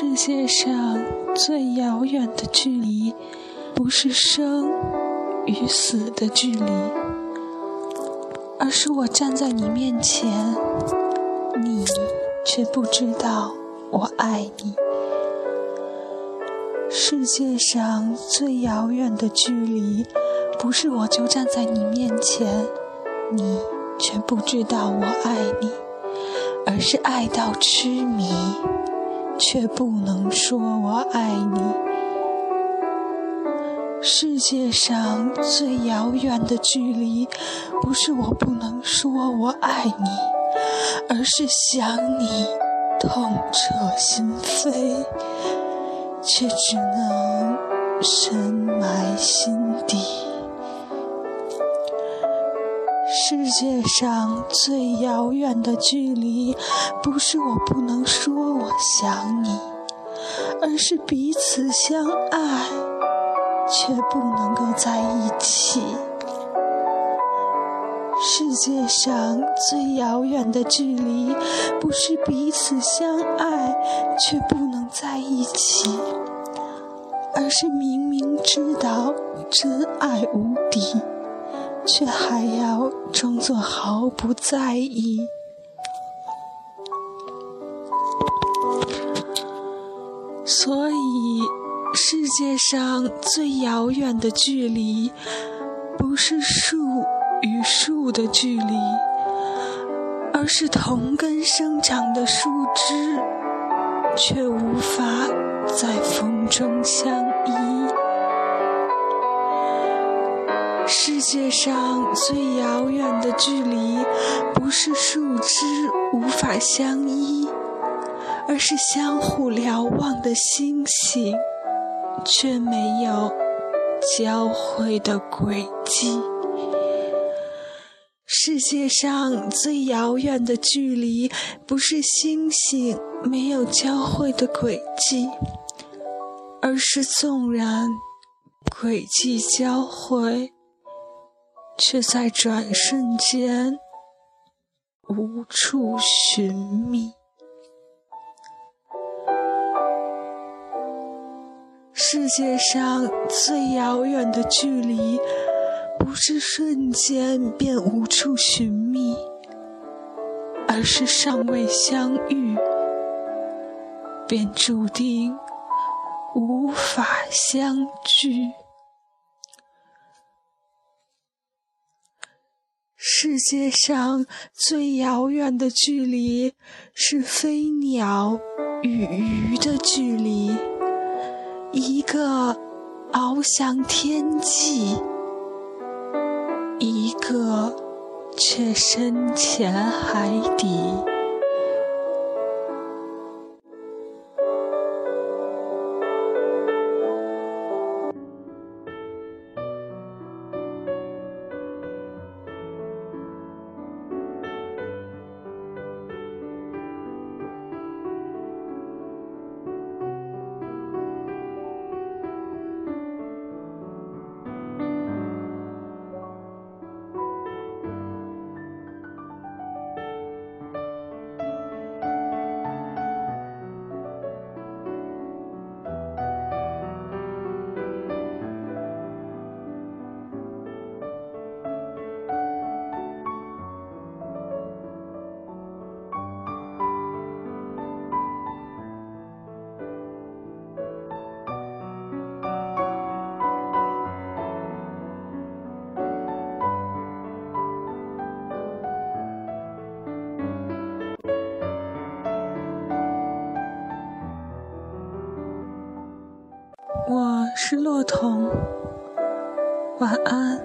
世界上最遥远的距离，不是生与死的距离，而是我站在你面前，你却不知道我爱你。世界上最遥远的距离，不是我就站在你面前，你却不知道我爱你，而是爱到痴迷。却不能说我爱你。世界上最遥远的距离，不是我不能说我爱你，而是想你痛彻心扉，却只能深埋心底。世界上最遥远的距离，不是我不能说我想你，而是彼此相爱却不能够在一起。世界上最遥远的距离，不是彼此相爱却不能在一起，而是明明知道真爱无敌。却还要装作毫不在意。所以，世界上最遥远的距离，不是树与树的距离，而是同根生长的树枝，却无法在风中相依。世界上最遥远的距离，不是树枝无法相依，而是相互瞭望的星星，却没有交汇的轨迹。世界上最遥远的距离，不是星星没有交汇的轨迹，而是纵然轨迹交汇。却在转瞬间无处寻觅。世界上最遥远的距离，不是瞬间便无处寻觅，而是尚未相遇，便注定无法相聚。世界上最遥远的距离，是飞鸟与鱼的距离。一个翱翔天际，一个却深潜海底。我是洛童，晚安。